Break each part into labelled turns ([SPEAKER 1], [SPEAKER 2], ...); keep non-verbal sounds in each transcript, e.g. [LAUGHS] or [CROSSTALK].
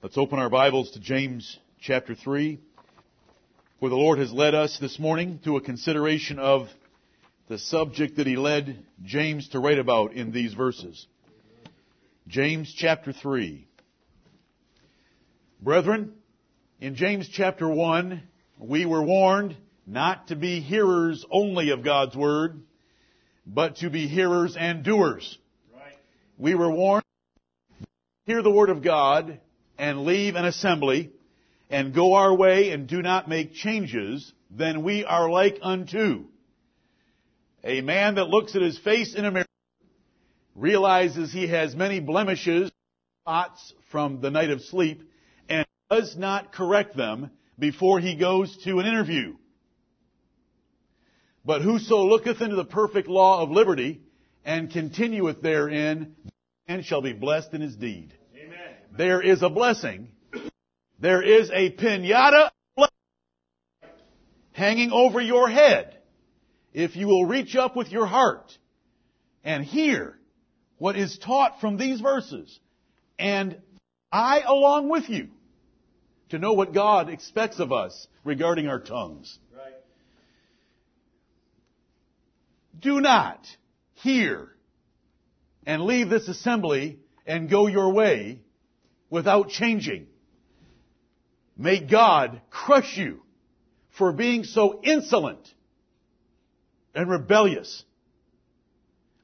[SPEAKER 1] Let's open our Bibles to James chapter 3, where the Lord has led us this morning to a consideration of the subject that He led James to write about in these verses. James chapter 3. Brethren, in James chapter 1, we were warned not to be hearers only of God's Word, but to be hearers and doers.
[SPEAKER 2] Right.
[SPEAKER 1] We were warned hear the Word of God and leave an assembly and go our way and do not make changes, then we are like unto a man that looks at his face in a mirror, realizes he has many blemishes, spots from the night of sleep, and does not correct them before he goes to an interview. But whoso looketh into the perfect law of liberty and continueth therein, and shall be blessed in his deed. There is a blessing. There is a pinata hanging over your head if you will reach up with your heart and hear what is taught from these verses and I along with you to know what God expects of us regarding our tongues.
[SPEAKER 2] Right.
[SPEAKER 1] Do not hear and leave this assembly and go your way without changing. May God crush you for being so insolent and rebellious.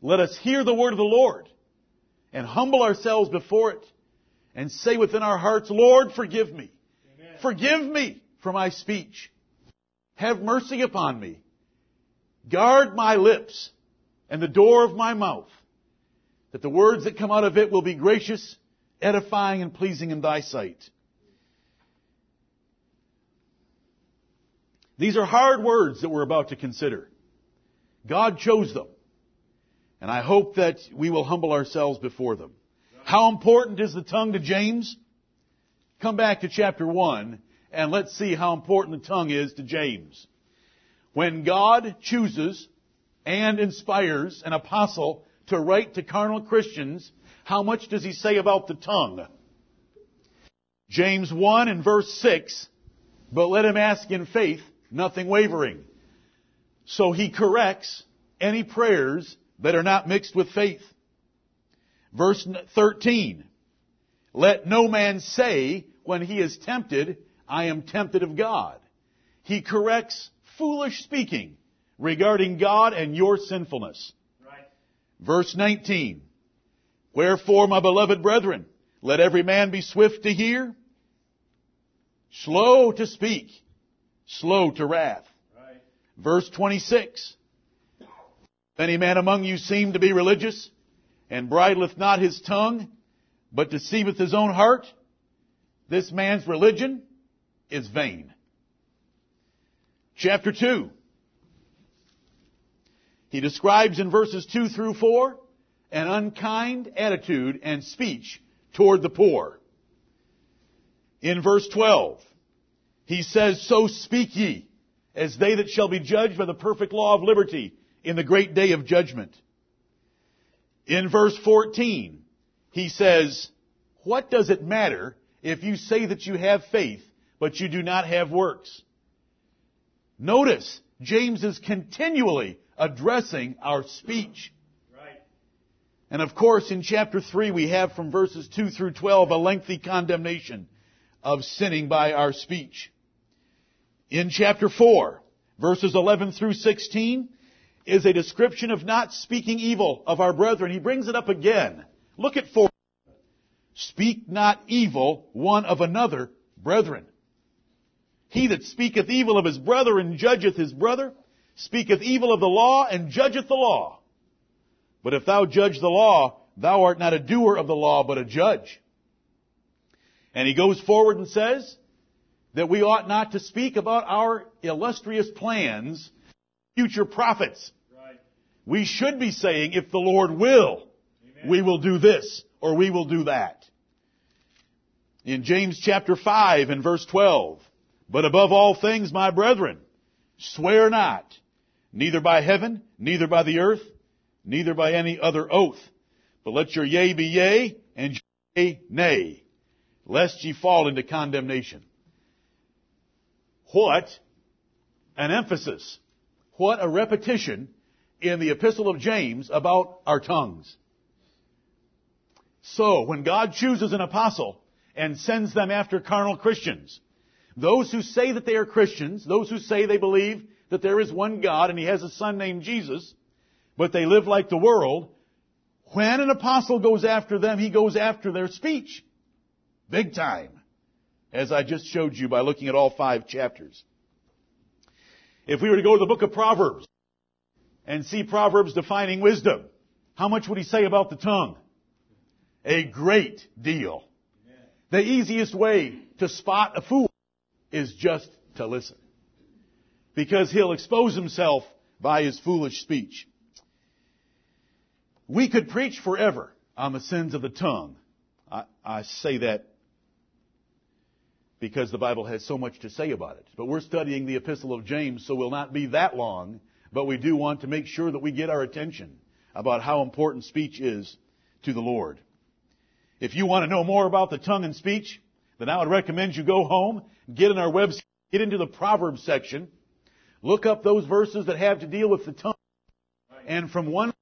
[SPEAKER 1] Let us hear the word of the Lord and humble ourselves before it and say within our hearts, Lord, forgive me.
[SPEAKER 2] Amen.
[SPEAKER 1] Forgive me for my speech. Have mercy upon me. Guard my lips and the door of my mouth, that the words that come out of it will be gracious, edifying, and pleasing in thy sight. These are hard words that we're about to consider. God chose them. And I hope that we will humble ourselves before them. How important is the tongue to James? Come back to chapter 1 and let's see how important the tongue is to James. When God chooses and inspires an apostle to write to carnal Christians, how much does he say about the tongue? James 1 and verse 6, but let him ask in faith, nothing wavering. So he corrects any prayers that are not mixed with faith. Verse 13, let no man say when he is tempted, I am tempted of God. He corrects foolish speaking regarding God and your sinfulness.
[SPEAKER 2] Right.
[SPEAKER 1] Verse 19. Wherefore, my beloved brethren, let every man be swift to hear, slow to speak, slow to wrath.
[SPEAKER 2] Right.
[SPEAKER 1] Verse 26. If any man among you seem to be religious, and bridleth not his tongue, but deceiveth his own heart, this man's religion is vain. Chapter 2. He describes in verses 2 through 4 an unkind attitude and speech toward the poor. In verse 12, he says, So speak ye, as they that shall be judged by the perfect law of liberty in the great day of judgment. In verse 14, he says, What does it matter if you say that you have faith, but you do not have works? Notice, James is continually addressing our speech. And of course, in chapter 3, we have from verses 2 through 12 a lengthy condemnation of sinning by our speech. In chapter 4, verses 11 through 16, is a description of not speaking evil of our brethren. He brings it up again. Look at 4. Speak not evil one of another, brethren. He that speaketh evil of his brother and judgeth his brother, speaketh evil of the law and judgeth the law. But if thou judge the law, thou art not a doer of the law, but a judge. And he goes forward and says that we ought not to speak about our illustrious plans, future profits.
[SPEAKER 2] Right.
[SPEAKER 1] We should be saying, if the Lord will,
[SPEAKER 2] Amen.
[SPEAKER 1] we will do this or we will do that. In James chapter 5 and verse 12, but above all things, my brethren, swear not, neither by heaven, neither by the earth, neither by any other oath, but let your yea be yea and your nay, nay, lest ye fall into condemnation. What an emphasis. What a repetition in the epistle of James about our tongues. So, when God chooses an apostle and sends them after carnal Christians, those who say that they are Christians, those who say they believe that there is one God and He has a son named Jesus, but they live like the world, when an apostle goes after them, he goes after their speech. Big time. As I just showed you by looking at all five chapters. If we were to go to the book of Proverbs and see Proverbs defining wisdom, how much would he say about the tongue? A great deal. The easiest way to spot a fool is just to listen. Because he'll expose himself by his foolish speech. We could preach forever on the sins of the tongue. I, I, say that because the Bible has so much to say about it. But we're studying the epistle of James, so we'll not be that long, but we do want to make sure that we get our attention about how important speech is to the Lord. If you want to know more about the tongue and speech, then I would recommend you go home, get in our website, get into the Proverbs section, look up those verses that have to deal with the tongue, and from one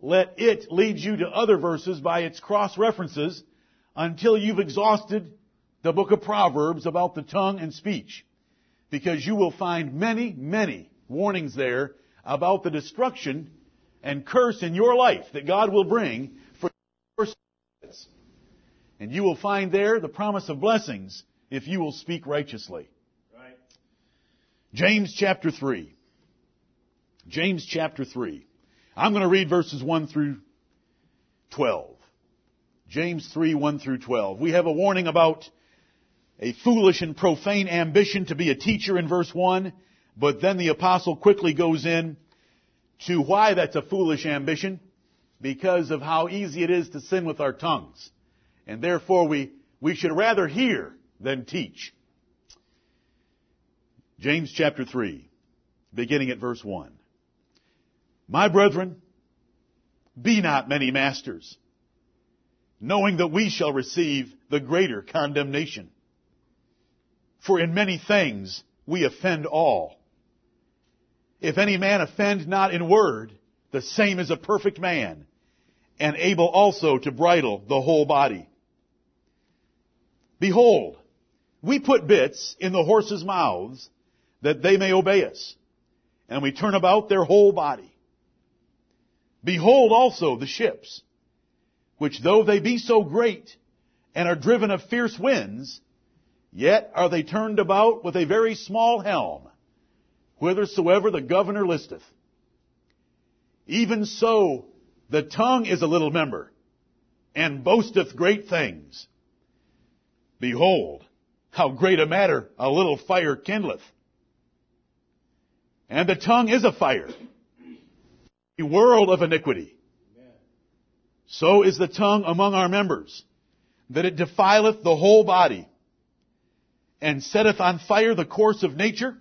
[SPEAKER 1] let it lead you to other verses by its cross references until you've exhausted the book of Proverbs about the tongue and speech. Because you will find many, many warnings there about the destruction and curse in your life that God will bring for your sins. And you will find there the promise of blessings if you will speak righteously. Right. James chapter 3. James chapter 3. I'm going to read verses 1 through 12. James 3, 1 through 12. We have a warning about a foolish and profane ambition to be a teacher in verse 1, but then the apostle quickly goes in to why that's a foolish ambition, because of how easy it is to sin with our tongues. And therefore we, we should rather hear than teach. James chapter 3, beginning at verse 1. My brethren, be not many masters, knowing that we shall receive the greater condemnation. For in many things we offend all. If any man offend not in word, the same is a perfect man, and able also to bridle the whole body. Behold, we put bits in the horses' mouths that they may obey us, and we turn about their whole body. Behold also the ships, which though they be so great and are driven of fierce winds, yet are they turned about with a very small helm, whithersoever the governor listeth. Even so, the tongue is a little member, and boasteth great things. Behold, how great a matter a little fire kindleth. And the tongue is a fire, a world of iniquity. So is the tongue among our members, that it defileth the whole body, and setteth on fire the course of nature,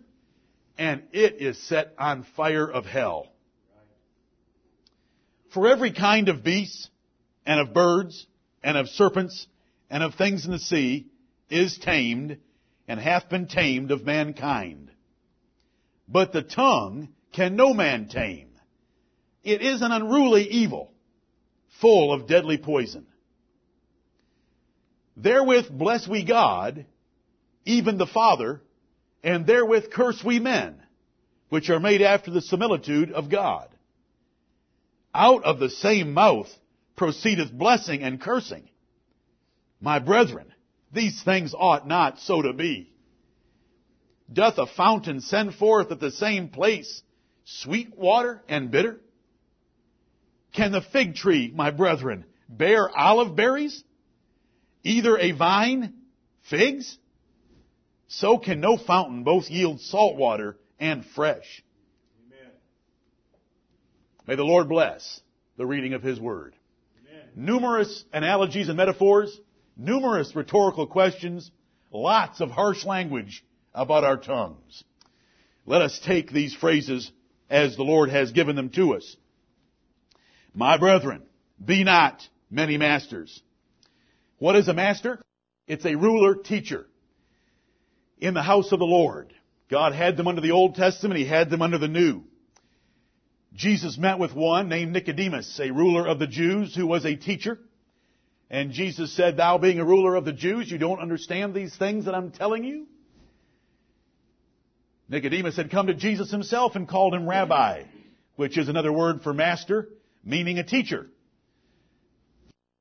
[SPEAKER 1] and it is set on fire of hell. For every kind of beast, and of birds, and of serpents, and of things in the sea, is tamed, and hath been tamed of mankind. But the tongue can no man tame. It is an unruly evil, full of deadly poison. Therewith bless we God, even the Father, and therewith curse we men, which are made after the similitude of God. Out of the same mouth proceedeth blessing and cursing. My brethren, these things ought not so to be. Doth a fountain send forth at the same place sweet water and bitter? Can the fig tree, my brethren, bear olive berries? Either a vine, figs? So can no fountain both yield salt water and fresh. Amen. May the Lord bless the reading of His Word. Amen. Numerous analogies and metaphors, numerous rhetorical questions, lots of harsh language about our tongues. Let us take these phrases as the Lord has given them to us. My brethren, be not many masters. What is a master? It's a ruler teacher in the house of the Lord. God had them under the Old Testament. He had them under the New. Jesus met with one named Nicodemus, a ruler of the Jews who was a teacher. And Jesus said, thou being a ruler of the Jews, you don't understand these things that I'm telling you? Nicodemus had come to Jesus himself and called him rabbi, which is another word for master, meaning a teacher.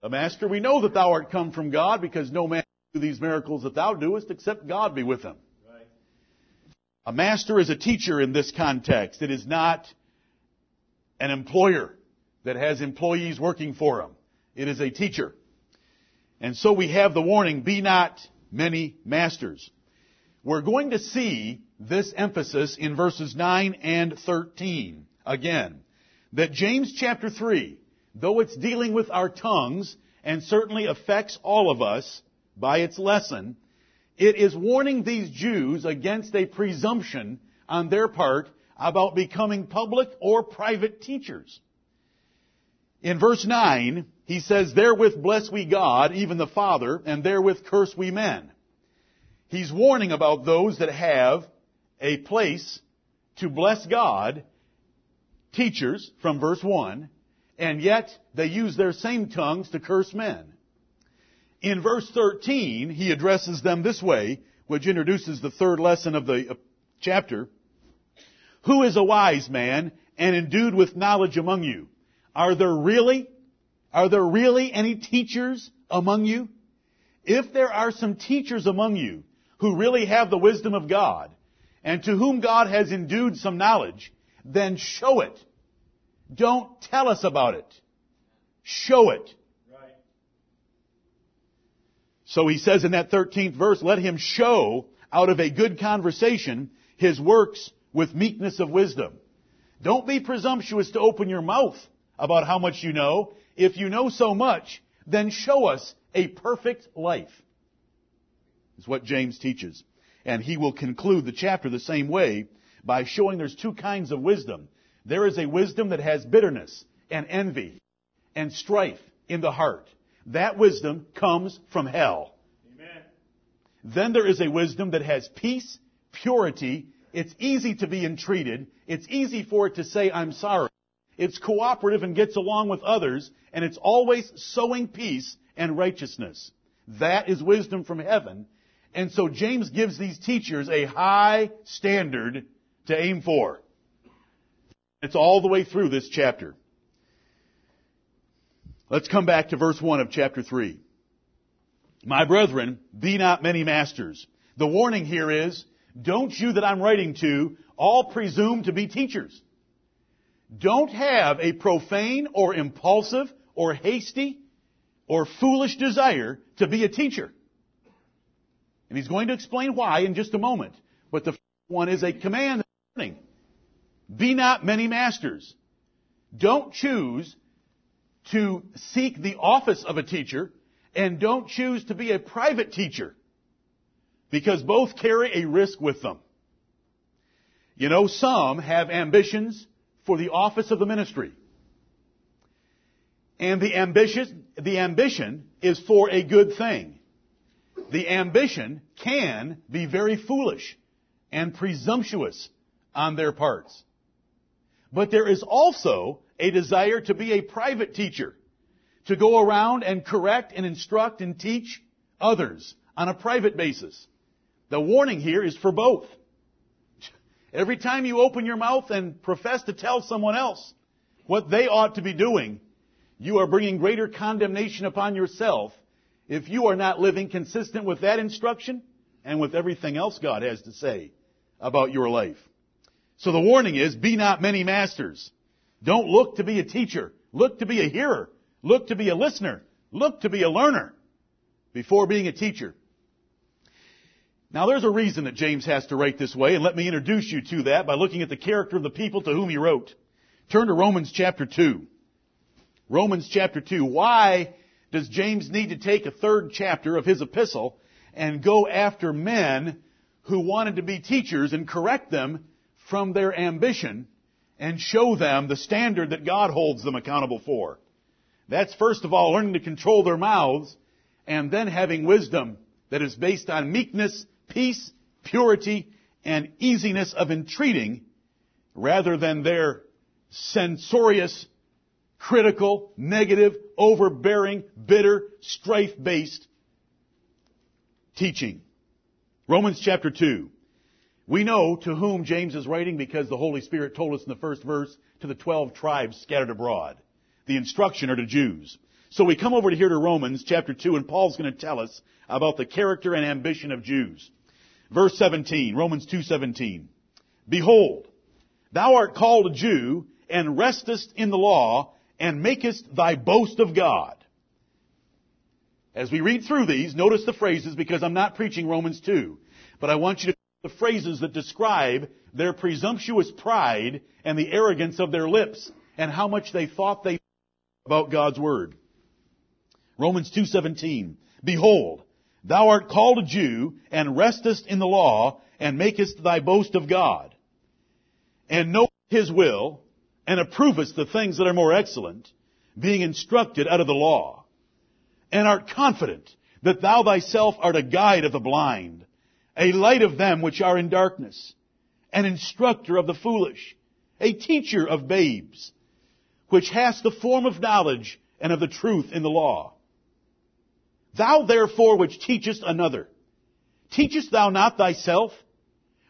[SPEAKER 1] A master, we know that thou art come from God because no man can do these miracles that thou doest except God be with him. Right. A master is a teacher in this context. It is not an employer that has employees working for him. It is a teacher. And so we have the warning, be not many masters. We're going to see this emphasis in verses 9 and 13 again. That James chapter 3, though it's dealing with our tongues and certainly affects all of us by its lesson, it is warning these Jews against a presumption on their part about becoming public or private teachers. In verse 9, he says, Therewith bless we God, even the Father, and therewith curse we men. He's warning about those that have a place to bless God, teachers, from verse 1, and yet they use their same tongues to curse men. In verse 13, he addresses them this way, which introduces the third lesson of the uh, chapter. Who is a wise man and endued with knowledge among you? Are there really, are there really any teachers among you? If there are some teachers among you who really have the wisdom of God, and to whom God has endued some knowledge, then show it. Don't tell us about it. Show it. Right. So he says in that 13th verse, let him show out of a good conversation his works with meekness of wisdom. Don't be presumptuous to open your mouth about how much you know. If you know so much, then show us a perfect life. Is what James teaches. And he will conclude the chapter the same way by showing there's two kinds of wisdom. There is a wisdom that has bitterness and envy and strife in the heart. That wisdom comes from hell. Amen. Then there is a wisdom that has peace, purity. It's easy to be entreated. It's easy for it to say, I'm sorry. It's cooperative and gets along with others, and it's always sowing peace and righteousness. That is wisdom from heaven, and so James gives these teachers a high standard to aim for. It's all the way through this chapter. Let's come back to verse 1 of chapter 3. My brethren, be not many masters. The warning here is, don't you that I'm writing to all presume to be teachers. Don't have a profane or impulsive or hasty or foolish desire to be a teacher. And he's going to explain why in just a moment. But the first one is a command Be not many masters. Don't choose to seek the office of a teacher and don't choose to be a private teacher because both carry a risk with them. You know, some have ambitions for the office of the ministry. And the ambition, the ambition is for a good thing the ambition can be very foolish and presumptuous on their parts. But there is also a desire to be a private teacher, to go around and correct and instruct and teach others on a private basis. The warning here is for both. Every time you open your mouth and profess to tell someone else what they ought to be doing, you are bringing greater condemnation upon yourself if you are not living consistent with that instruction and with everything else God has to say about your life. So the warning is, be not many masters. Don't look to be a teacher. Look to be a hearer. Look to be a listener. Look to be a learner before being a teacher. Now there's a reason that James has to write this way, and let me introduce you to that by looking at the character of the people to whom he wrote. Turn to Romans chapter 2. Romans chapter 2. Why does James need to take a third chapter of his epistle and go after men who wanted to be teachers and correct them from their ambition and show them the standard that God holds them accountable for. That's first of all learning to control their mouths and then having wisdom that is based on meekness, peace, purity, and easiness of entreating, rather than their censorious, critical, negative, overbearing, bitter, strife-based teaching. Romans chapter 2. We know to whom James is writing because the Holy Spirit told us in the first verse to the 12 tribes scattered abroad. The instruction are to Jews. So we come over to here to Romans chapter 2 and Paul's going to tell us about the character and ambition of Jews. Verse 17, Romans 2:17. Behold, thou art called a Jew and restest in the law and makest thy boast of God. As we read through these, notice the phrases because I'm not preaching Romans 2, but I want you to the phrases that describe their presumptuous pride and the arrogance of their lips and how much they thought they about God's word. Romans 2:17 Behold thou art called a Jew and restest in the law and makest thy boast of God and know his will and approvest the things that are more excellent being instructed out of the law and art confident that thou thyself art a guide of the blind a light of them which are in darkness, an instructor of the foolish, a teacher of babes, which hast the form of knowledge and of the truth in the law. Thou therefore which teachest another, teachest thou not thyself?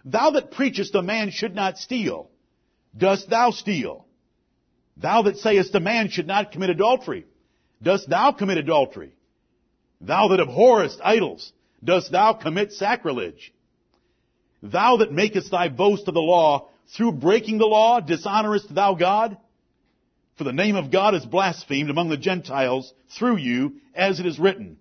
[SPEAKER 1] Thou that preachest a man should not steal, dost thou steal? Thou that sayest a man should not commit adultery, dost thou commit adultery? Thou that abhorrest idols, dost thou commit sacrilege? Thou that makest thy boast of the law, through breaking the law, dishonorest thou God? For the name of God is blasphemed among the Gentiles through you, as it is written.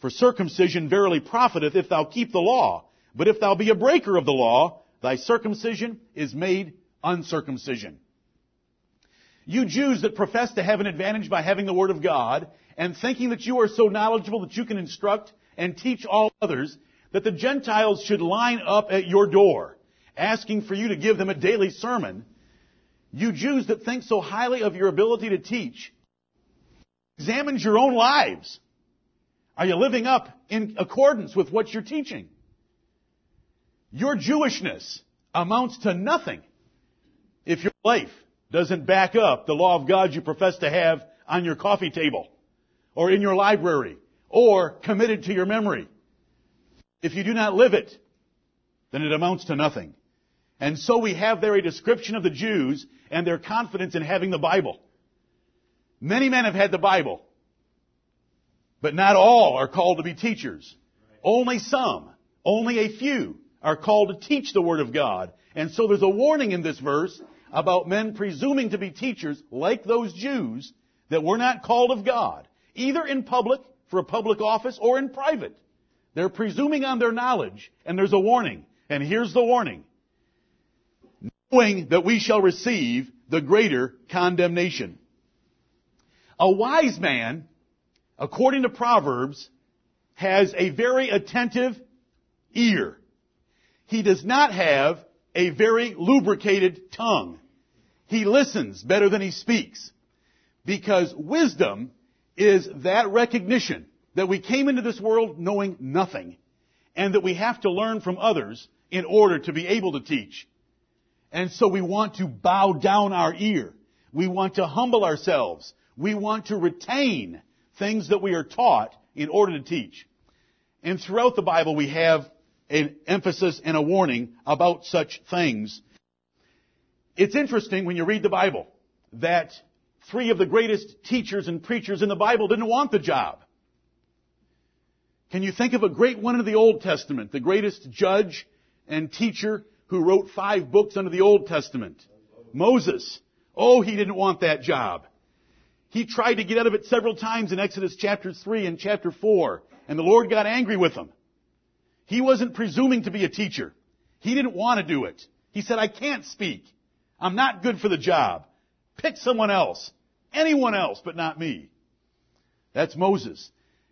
[SPEAKER 1] For circumcision verily profiteth if thou keep the law, but if thou be a breaker of the law, thy circumcision is made uncircumcision. You Jews that profess to have an advantage by having the Word of God, and thinking that you are so knowledgeable that you can instruct and teach all others that the Gentiles should line up at your door, asking for you to give them a daily sermon. You Jews that think so highly of your ability to teach, examine your own lives. Are you living up in accordance with what you're teaching? Your Jewishness amounts to nothing if your life doesn't back up the law of God you profess to have on your coffee table or in your library or committed to your memory. If you do not live it, then it amounts to nothing. And so we have there a description of the Jews and their confidence in having the Bible. Many men have had the Bible, but not all are called to be teachers. Only some, only a few are called to teach the Word of God. And so there's a warning in this verse about men presuming to be teachers like those Jews that were not called of God, either in public for a public office or in private. They're presuming on their knowledge, and there's a warning. And here's the warning. Knowing that we shall receive the greater condemnation. A wise man, according to Proverbs, has a very attentive ear. He does not have a very lubricated tongue. He listens better than he speaks. Because wisdom is that recognition that we came into this world knowing nothing and that we have to learn from others in order to be able to teach. And so we want to bow down our ear. We want to humble ourselves. We want to retain things that we are taught in order to teach. And throughout the Bible we have an emphasis and a warning about such things. It's interesting when you read the Bible that three of the greatest teachers and preachers in the Bible didn't want the job. Can you think of a great one in the Old Testament, the greatest judge and teacher who wrote five books under the Old Testament? Moses. Oh, he didn't want that job. He tried to get out of it several times in Exodus chapter 3 and chapter 4, and the Lord got angry with him. He wasn't presuming to be a teacher. He didn't want to do it. He said, I can't speak. I'm not good for the job. Pick someone else. Anyone else, but not me. That's Moses.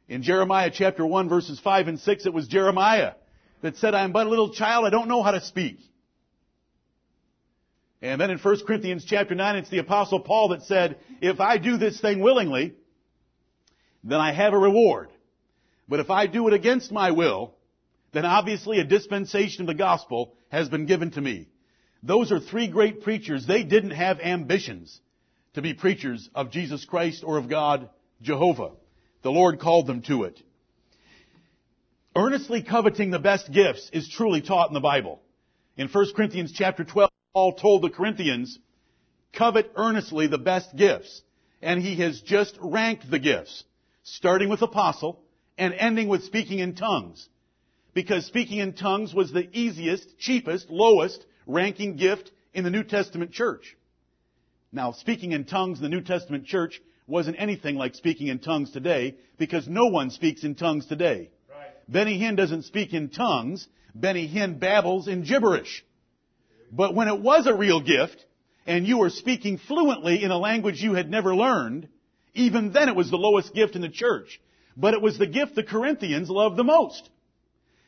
[SPEAKER 1] In Jeremiah chapter 1 verses 5 and 6, it was Jeremiah that said, I am but a little child, I don't know how to speak. And then in 1 Corinthians chapter 9, it's the apostle Paul that said, if I do this thing willingly, then I have a reward. But if I do it against my will, then obviously a dispensation of the gospel has been given to me. Those are three great preachers. They didn't have ambitions to be preachers of Jesus Christ or of God, Jehovah. The Lord called them to it. Earnestly coveting the best gifts is truly taught in the Bible. In 1 Corinthians chapter 12, Paul told the Corinthians, covet earnestly the best gifts. And he has just ranked the gifts, starting with apostle and ending with speaking in tongues. Because speaking in tongues was the easiest, cheapest, lowest ranking gift in the New Testament church. Now, speaking in tongues in the New Testament church wasn't anything like speaking in tongues today because no one speaks in tongues today. Right. Benny Hinn doesn't speak in tongues. Benny Hinn babbles in gibberish. But when it was a real gift, and you were speaking fluently in a language you had never learned, even then it was the lowest gift in the church. But it was the gift the Corinthians loved the most.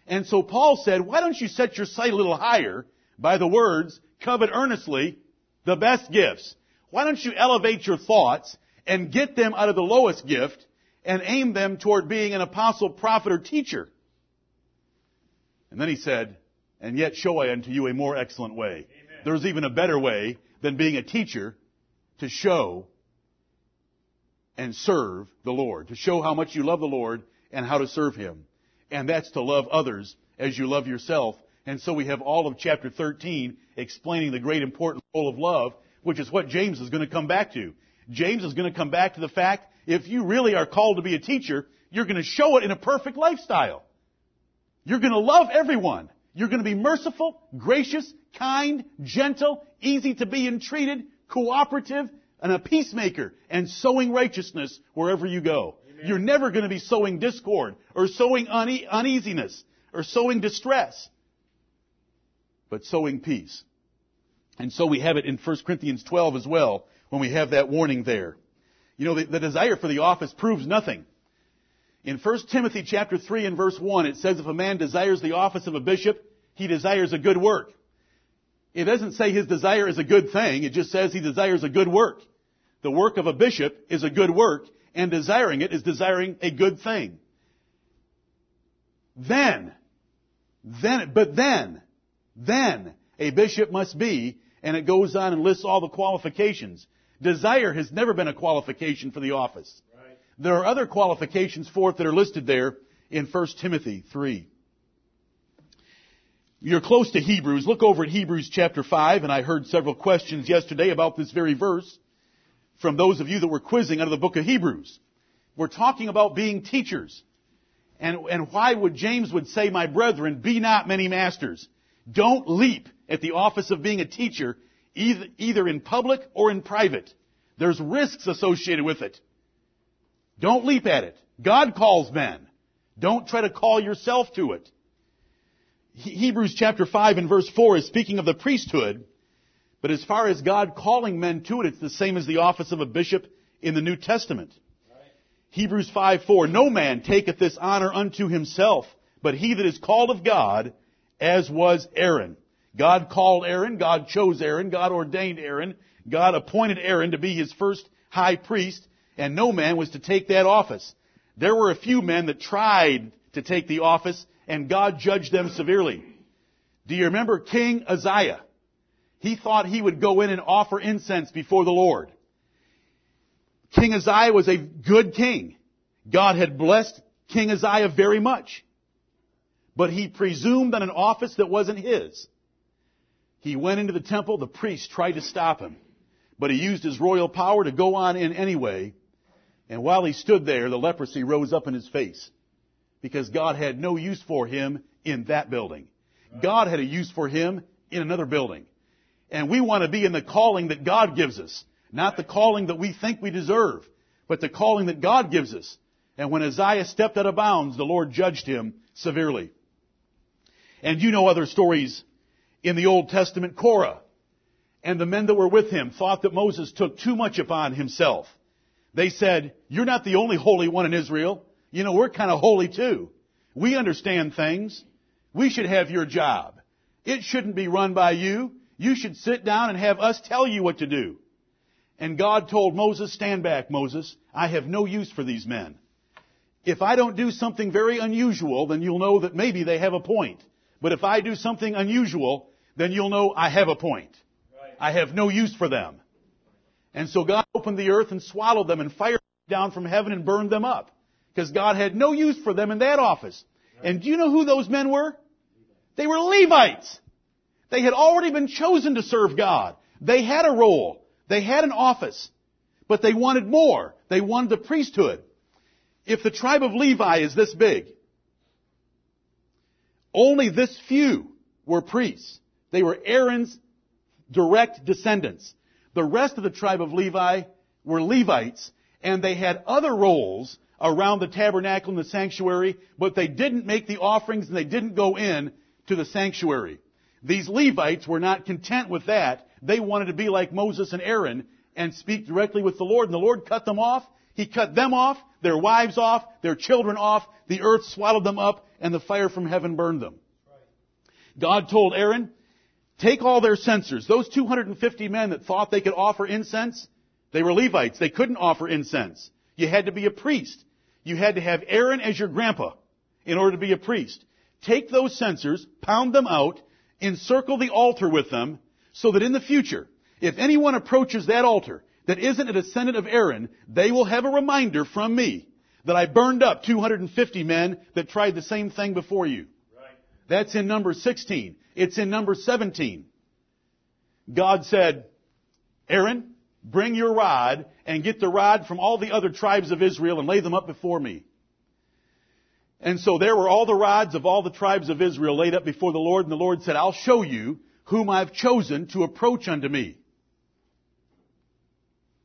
[SPEAKER 1] And so Paul said, why don't you set your sight a little higher by the words, covet earnestly the best gifts. Why don't you elevate your thoughts and get them out of the lowest gift and aim them toward being an apostle, prophet, or teacher? And then he said, and yet show I unto you a more excellent way. Amen. There's even a better way than being a teacher to show and serve the Lord, to show how much you love the Lord and how to serve Him. And that's to love others as you love yourself. And so we have all of chapter 13 explaining the great important role of love, which is what James is going to come back to. James is going to come back to the fact if you really are called to be a teacher, you're going to show it in a perfect lifestyle. You're going to love everyone. You're going to be merciful, gracious, kind, gentle, easy to be entreated, cooperative, and a peacemaker, and sowing righteousness wherever you go. Amen. You're never going to be sowing discord, or sowing une- uneasiness, or sowing distress, but sowing peace. And so we have it in 1 Corinthians 12 as well, when we have that warning there. You know, the, the desire for the office proves nothing. In 1 Timothy chapter 3 and verse 1, it says if a man desires the office of a bishop, he desires a good work. It doesn't say his desire is a good thing, it just says he desires a good work. The work of a bishop is a good work, and desiring it is desiring a good thing. Then, then, but then, then, a bishop must be, and it goes on and lists all the qualifications. Desire has never been a qualification for the office. Right. There are other qualifications for it that are listed there in 1 Timothy 3. You're close to Hebrews. Look over at Hebrews chapter 5, and I heard several questions yesterday about this very verse from those of you that were quizzing out of the book of Hebrews. We're talking about being teachers. And, and why would James would say, my brethren, be not many masters. Don't leap at the office of being a teacher, either, either in public or in private. There's risks associated with it. Don't leap at it. God calls men. Don't try to call yourself to it. Hebrews chapter 5 and verse 4 is speaking of the priesthood, but as far as God calling men to it, it's the same as the office of a bishop in the New Testament. Right. Hebrews 5 4, No man taketh this honor unto himself, but he that is called of God, as was Aaron. God called Aaron, God chose Aaron, God ordained Aaron, God appointed Aaron to be his first high priest, and no man was to take that office. There were a few men that tried to take the office, and God judged them severely. Do you remember King Uzziah? He thought he would go in and offer incense before the Lord. King Uzziah was a good king. God had blessed King Uzziah very much. But he presumed on an office that wasn't his. He went into the temple, the priest tried to stop him. But he used his royal power to go on in anyway. And while he stood there, the leprosy rose up in his face because God had no use for him in that building. God had a use for him in another building. And we want to be in the calling that God gives us, not the calling that we think we deserve, but the calling that God gives us. And when Uzziah stepped out of bounds, the Lord judged him severely. And you know other stories in the Old Testament. Korah and the men that were with him thought that Moses took too much upon himself. They said, you're not the only holy one in Israel. You know, we're kind of holy too. We understand things. We should have your job. It shouldn't be run by you. You should sit down and have us tell you what to do. And God told Moses, stand back, Moses. I have no use for these men. if I don't do something very unusual, then you'll know that maybe they have a point. But if I do something unusual, then you'll know I have a point. I have no use for them. And so God opened the earth and swallowed them and fire down from heaven and burned them up. Because God had no use for them in that office. And do you know who those men were? They were Levites. They had already been chosen to serve God. They had a role. They had an office. But they wanted more. They wanted the priesthood. If the tribe of Levi is this big, only this few were priests. They were Aaron's direct descendants. The rest of the tribe of Levi were Levites, and they had other roles around the tabernacle and the sanctuary, but they didn't make the offerings and they didn't go in to the sanctuary. These Levites were not content with that. They wanted to be like Moses and Aaron and speak directly with the Lord, and the Lord cut them off. He cut them off, their wives off, their children off, the earth swallowed them up, and the fire from heaven burned them. God told Aaron, take all their censers, those 250 men that thought they could offer incense, they were Levites. They couldn't offer incense. You had to be a priest. You had to have Aaron as your grandpa in order to be a priest. Take those censers, pound them out, encircle the altar with them, so that in the future, if anyone approaches that altar that isn't a descendant of Aaron, they will have a reminder from me that I burned up 250 men that tried the same thing before you. Right. That's in number 16. It's in number 17. God said, Aaron, bring your rod and get the rod from all the other tribes of Israel and lay them up before me. And so there were all the rods of all the tribes of Israel laid up before the Lord, and the Lord said, I'll show you whom I've chosen to approach unto me.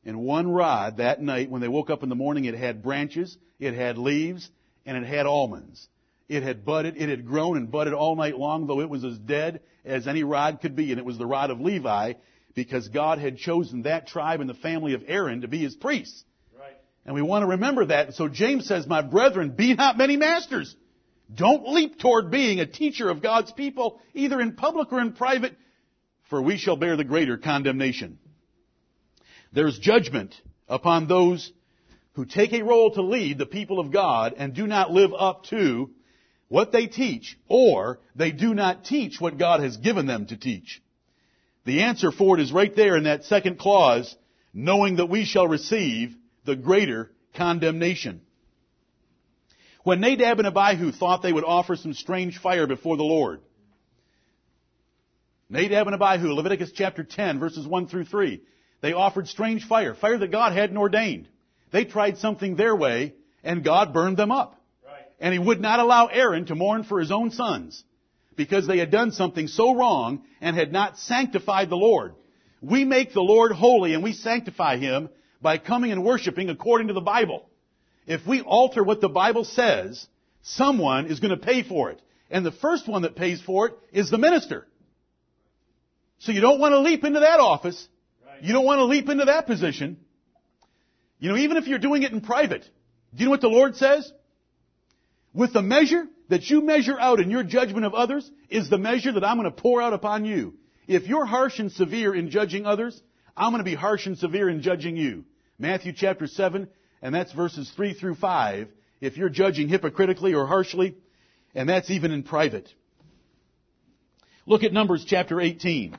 [SPEAKER 1] And one rod that night, when they woke up in the morning, it had branches, it had leaves, and it had almonds. It had budded, it had grown and budded all night long, though it was as dead as any rod could be, and it was the rod of Levi, because God had chosen that tribe and the family of Aaron to be his priests. Right. And we want to remember that. So James says, My brethren, be not many masters. Don't leap toward being a teacher of God's people, either in public or in private, for we shall bear the greater condemnation. There's judgment upon those who take a role to lead the people of God and do not live up to what they teach, or they do not teach what God has given them to teach. The answer for it is right there in that second clause, knowing that we shall receive the greater condemnation. When Nadab and Abihu thought they would offer some strange fire before the Lord, Nadab and Abihu, Leviticus chapter 10, verses 1 through 3, they offered strange fire, fire that God hadn't ordained. They tried something their way, and God burned them up. Right. And He would not allow Aaron to mourn for his own sons because they had done something so wrong and had not sanctified the Lord. We make the Lord holy and we sanctify Him by coming and worshiping according to the Bible. If we alter what the Bible says, someone is going to pay for it. And the first one that pays for it is the minister. So you don't want to leap into that office. You don't want to leap into that position. You know, even if you're doing it in private. Do you know what the Lord says? With the measure that you measure out in your judgment of others is the measure that I'm going to pour out upon you. If you're harsh and severe in judging others, I'm going to be harsh and severe in judging you. Matthew chapter 7, and that's verses 3 through 5. If you're judging hypocritically or harshly, and that's even in private. Look at Numbers chapter 18.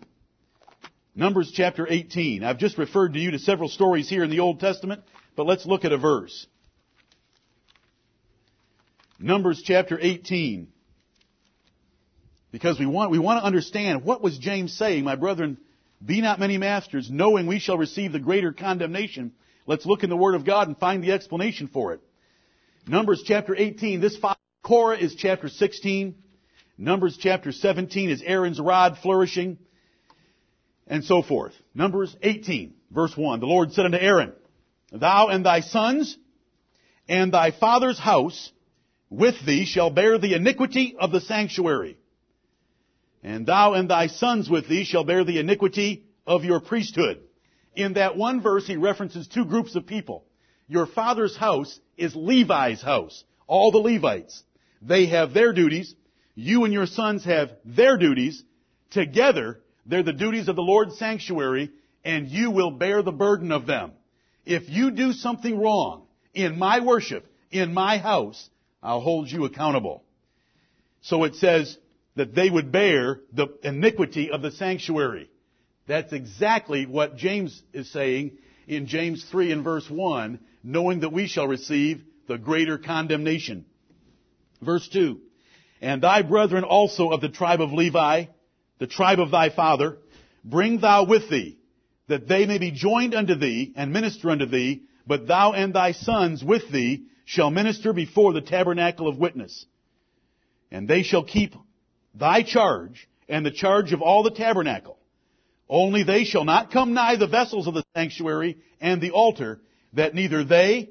[SPEAKER 1] Numbers chapter 18. I've just referred to you to several stories here in the Old Testament, but let's look at a verse. Numbers chapter 18. Because we want, we want to understand what was James saying, my brethren, be not many masters, knowing we shall receive the greater condemnation. Let's look in the Word of God and find the explanation for it. Numbers chapter 18, this Korah is chapter 16. Numbers chapter 17 is Aaron's rod flourishing. And so forth. Numbers 18, verse 1. The Lord said unto Aaron, Thou and thy sons and thy father's house with thee shall bear the iniquity of the sanctuary. And thou and thy sons with thee shall bear the iniquity of your priesthood. In that one verse, he references two groups of people. Your father's house is Levi's house. All the Levites. They have their duties. You and your sons have their duties. Together, they're the duties of the Lord's sanctuary, and you will bear the burden of them. If you do something wrong in my worship, in my house, I'll hold you accountable. So it says that they would bear the iniquity of the sanctuary. That's exactly what James is saying in James 3 and verse 1, knowing that we shall receive the greater condemnation. Verse 2, And thy brethren also of the tribe of Levi, the tribe of thy father, bring thou with thee, that they may be joined unto thee and minister unto thee, but thou and thy sons with thee shall minister before the tabernacle of witness. And they shall keep thy charge and the charge of all the tabernacle. Only they shall not come nigh the vessels of the sanctuary and the altar, that neither they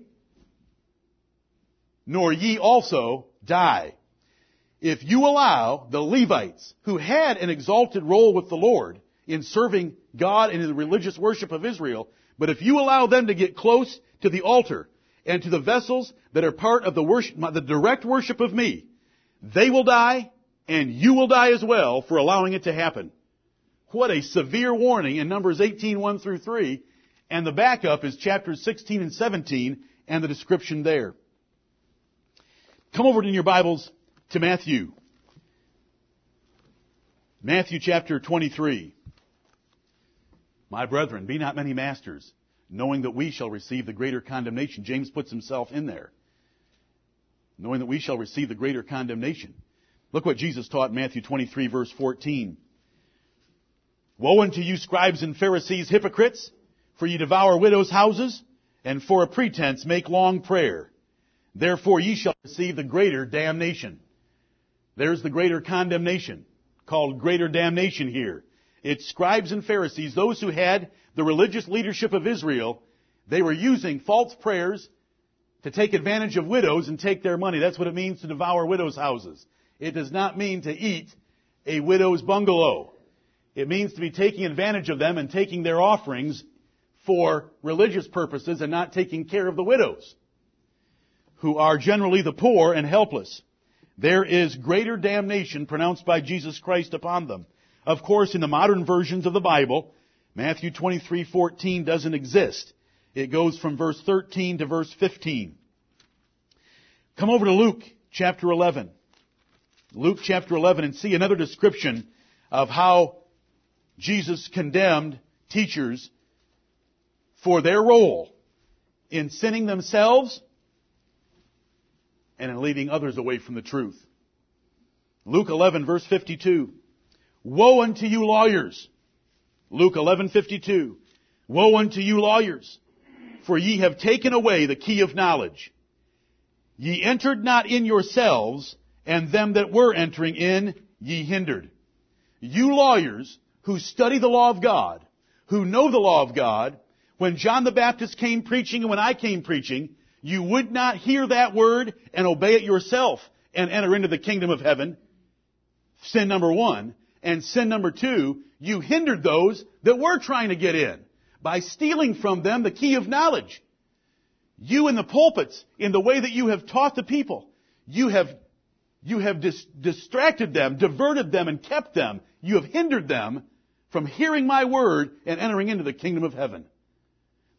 [SPEAKER 1] nor ye also die. If you allow the Levites, who had an exalted role with the Lord in serving God and in the religious worship of Israel, but if you allow them to get close to the altar and to the vessels that are part of the worship, the direct worship of me, they will die and you will die as well for allowing it to happen. What a severe warning in Numbers 18, 1 through 3. And the backup is chapters 16 and 17 and the description there. Come over to your Bibles to Matthew. Matthew chapter 23. My brethren, be not many masters, knowing that we shall receive the greater condemnation. James puts himself in there. Knowing that we shall receive the greater condemnation. Look what Jesus taught in Matthew 23 verse 14. Woe unto you scribes and Pharisees, hypocrites, for ye devour widows' houses, and for a pretense make long prayer. Therefore ye shall receive the greater damnation. There's the greater condemnation, called greater damnation here. It's scribes and Pharisees, those who had the religious leadership of Israel, they were using false prayers to take advantage of widows and take their money. That's what it means to devour widows' houses. It does not mean to eat a widow's bungalow. It means to be taking advantage of them and taking their offerings for religious purposes and not taking care of the widows, who are generally the poor and helpless. There is greater damnation pronounced by Jesus Christ upon them. Of course, in the modern versions of the Bible, Matthew 23:14 doesn't exist. It goes from verse 13 to verse 15. Come over to Luke chapter 11. Luke chapter 11 and see another description of how Jesus condemned teachers for their role in sinning themselves and in leading others away from the truth. Luke 11 verse 52. Woe unto you lawyers. Luke 11:52. Woe unto you lawyers, for ye have taken away the key of knowledge. Ye entered not in yourselves, and them that were entering in ye hindered. You lawyers who study the law of God, who know the law of God, when John the Baptist came preaching and when I came preaching, you would not hear that word and obey it yourself and enter into the kingdom of heaven. Sin number one. And sin number two, you hindered those that were trying to get in by stealing from them the key of knowledge. You in the pulpits, in the way that you have taught the people, you have, you have dis- distracted them, diverted them, and kept them. You have hindered them from hearing my word and entering into the kingdom of heaven.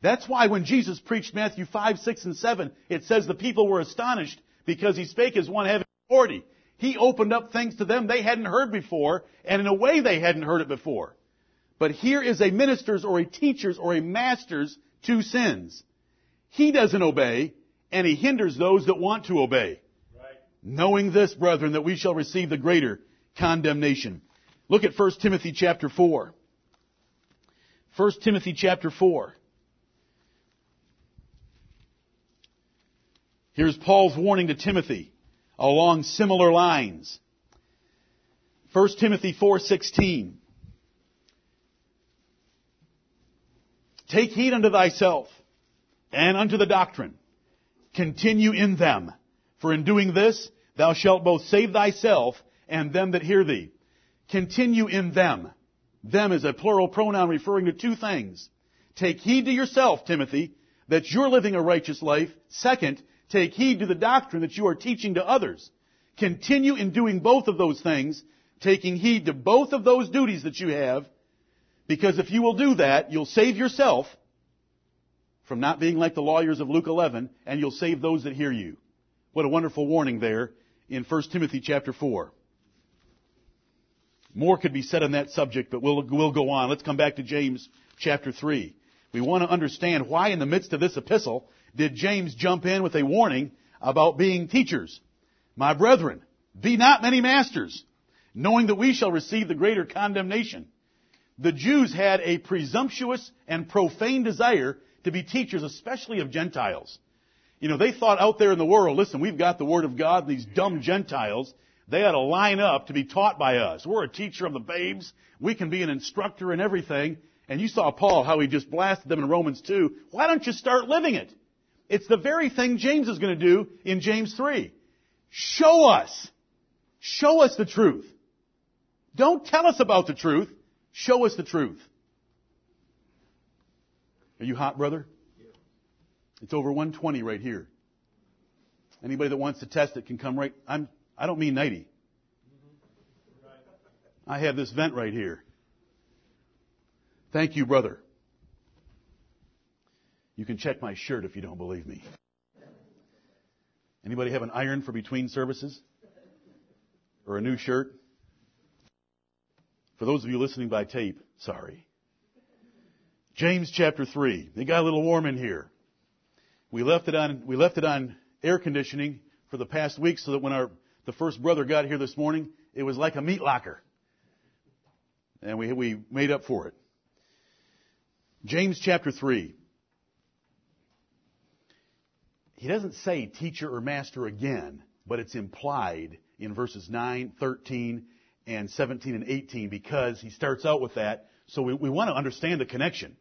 [SPEAKER 1] That's why when Jesus preached Matthew 5, 6, and 7, it says the people were astonished because he spake as one having authority. He opened up things to them they hadn't heard before, and in a way they hadn't heard it before. But here is a minister's or a teacher's or a master's two sins. He doesn't obey, and he hinders those that want to obey. Right. Knowing this, brethren, that we shall receive the greater condemnation. Look at 1 Timothy chapter 4. 1 Timothy chapter 4. Here's Paul's warning to Timothy along similar lines. 1 Timothy 4:16 Take heed unto thyself and unto the doctrine. Continue in them, for in doing this thou shalt both save thyself and them that hear thee. Continue in them. Them is a plural pronoun referring to two things. Take heed to yourself, Timothy, that you're living a righteous life. Second, take heed to the doctrine that you are teaching to others. Continue in doing both of those things, taking heed to both of those duties that you have, because if you will do that, you'll save yourself from not being like the lawyers of Luke 11, and you'll save those that hear you. What a wonderful warning there in 1 Timothy chapter 4. More could be said on that subject, but we'll, we'll go on. Let's come back to James chapter 3. We want to understand why in the midst of this epistle did James jump in with a warning about being teachers. My brethren, be not many masters, knowing that we shall receive the greater condemnation. The Jews had a presumptuous and profane desire to be teachers, especially of Gentiles. You know, they thought out there in the world, listen, we've got the Word of God, these dumb Gentiles, they ought to line up to be taught by us. We're a teacher of the babes. We can be an instructor in everything. And you saw Paul, how he just blasted them in Romans 2. Why don't you start living it? It's the very thing James is going to do in James 3. Show us. Show us the truth. Don't tell us about the truth. Show us the truth. Are you hot, brother? It's over 120 right here. Anybody that wants to test it can come right. I'm, I don't mean 90. Mm-hmm. I have this vent right here. Thank you, brother. You can check my shirt if you don't believe me. Anybody have an iron for between services? Or a new shirt? For those of you listening by tape, sorry. James chapter 3. It got a little warm in here. We left it on, we left it on air conditioning for the past week so that when our, the first brother got here this morning, it was like a meat locker. And we, we made up for it. James chapter 3. He doesn't say teacher or master again, but it's implied in verses 9, 13, and 17 and 18 because he starts out with that. So we, we want to understand the connection.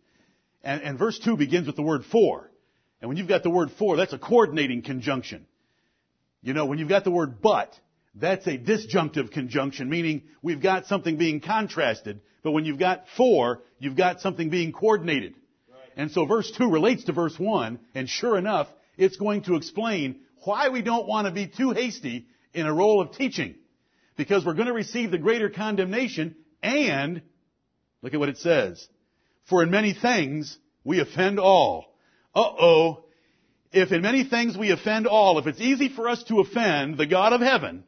[SPEAKER 1] And, and verse 2 begins with the word for. And when you've got the word for, that's a coordinating conjunction. You know, when you've got the word but, that's a disjunctive conjunction, meaning we've got something being contrasted. But when you've got for, you've got something being coordinated. Right. And so verse 2 relates to verse 1, and sure enough, it's going to explain why we don't want to be too hasty in a role of teaching. Because we're going to receive the greater condemnation, and, look at what it says, for in many things we offend all. Uh-oh. If in many things we offend all, if it's easy for us to offend the God of heaven,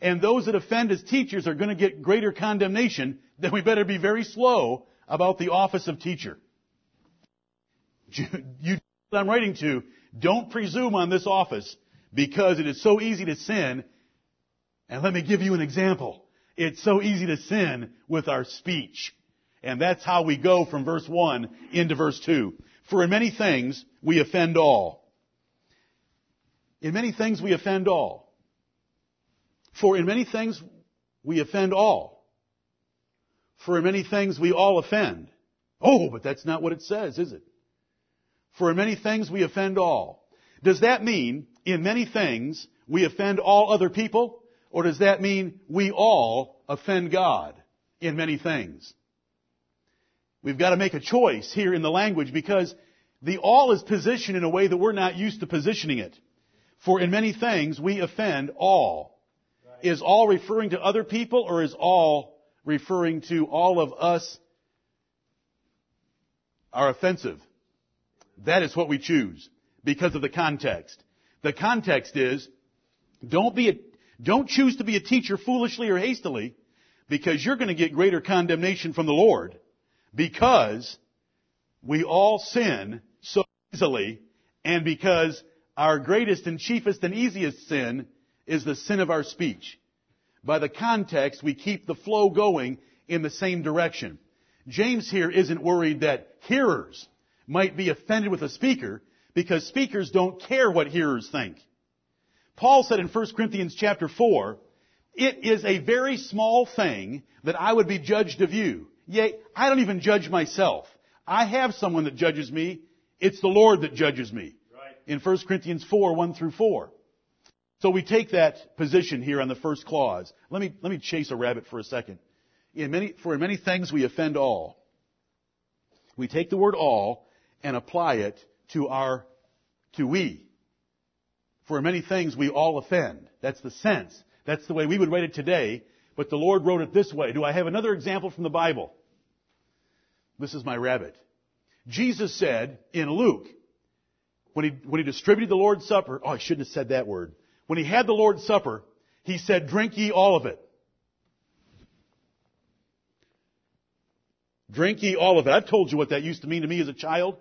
[SPEAKER 1] and those that offend as teachers are going to get greater condemnation, then we better be very slow about the office of teacher. [LAUGHS] You, I'm writing to, don't presume on this office because it is so easy to sin. And let me give you an example. It's so easy to sin with our speech. And that's how we go from verse 1 into verse 2. For in many things we offend all. In many things we offend all. For in many things we offend all. For in many things we all offend. Oh, but that's not what it says, is it? For in many things we offend all. Does that mean in many things we offend all other people? Or does that mean we all offend God in many things? We've got to make a choice here in the language because the all is positioned in a way that we're not used to positioning it. For in many things we offend all. Is all referring to other people or is all referring to all of us are offensive? That is what we choose because of the context. The context is don't be a, don't choose to be a teacher foolishly or hastily because you're going to get greater condemnation from the Lord because we all sin so easily and because our greatest and chiefest and easiest sin is the sin of our speech. By the context, we keep the flow going in the same direction. James here isn't worried that hearers might be offended with a speaker because speakers don't care what hearers think. Paul said in 1 Corinthians chapter 4, it is a very small thing that I would be judged of you. Yea, I don't even judge myself. I have someone that judges me. It's the Lord that judges me. Right. In 1 Corinthians 4, 1 through 4. So we take that position here on the first clause. Let me, let me chase a rabbit for a second. In many, for in many things we offend all. We take the word all and apply it to our, to we. For many things we all offend. That's the sense. That's the way we would write it today but the Lord wrote it this way. Do I have another example from the Bible? This is my rabbit. Jesus said in Luke, when he, when he distributed the Lord's Supper, oh, I shouldn't have said that word. when he had the Lord's Supper, he said, drink ye all of it. Drink ye all of it. I've told you what that used to mean to me as a child.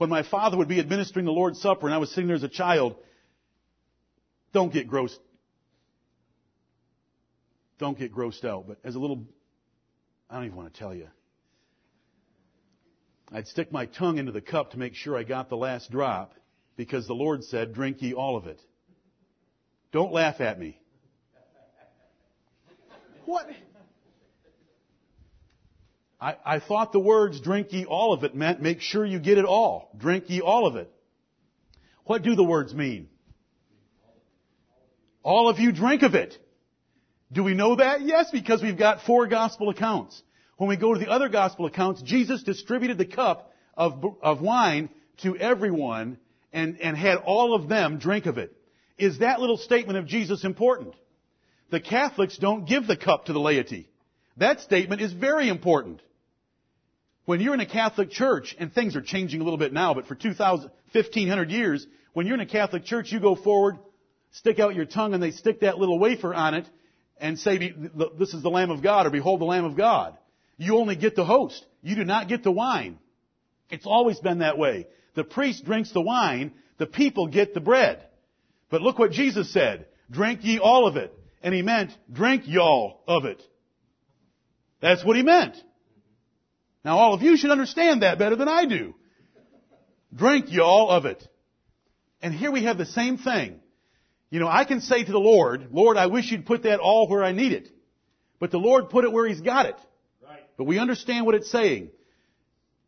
[SPEAKER 1] When my father would be administering the Lord's Supper and I was sitting there as a child, don't get grossed. Don't get grossed out. But as a little, I don't even want to tell you. I'd stick my tongue into the cup to make sure I got the last drop because the Lord said, drink ye all of it. Don't laugh at me. What? I, I thought the words drink ye all of it meant make sure you get it all. Drink ye all of it. What do the words mean? All of you drink of it. Do we know that? Yes, because we've got four gospel accounts. When we go to the other gospel accounts, Jesus distributed the cup of, of wine to everyone and, and had all of them drink of it. Is that little statement of Jesus important? The Catholics don't give the cup to the laity. That statement is very important. When you're in a Catholic church, and things are changing a little bit now, but for 2,000, 1,500 years, when you're in a Catholic church, you go forward, stick out your tongue, and they stick that little wafer on it, and say, this is the Lamb of God, or behold the Lamb of God. You only get the host. You do not get the wine. It's always been that way. The priest drinks the wine, the people get the bread. But look what Jesus said. Drink ye all of it. And he meant, drink y'all of it. That's what he meant. Now all of you should understand that better than I do. Drink y'all of it. And here we have the same thing. You know, I can say to the Lord, Lord, I wish you'd put that all where I need it. But the Lord put it where He's got it. Right. But we understand what it's saying.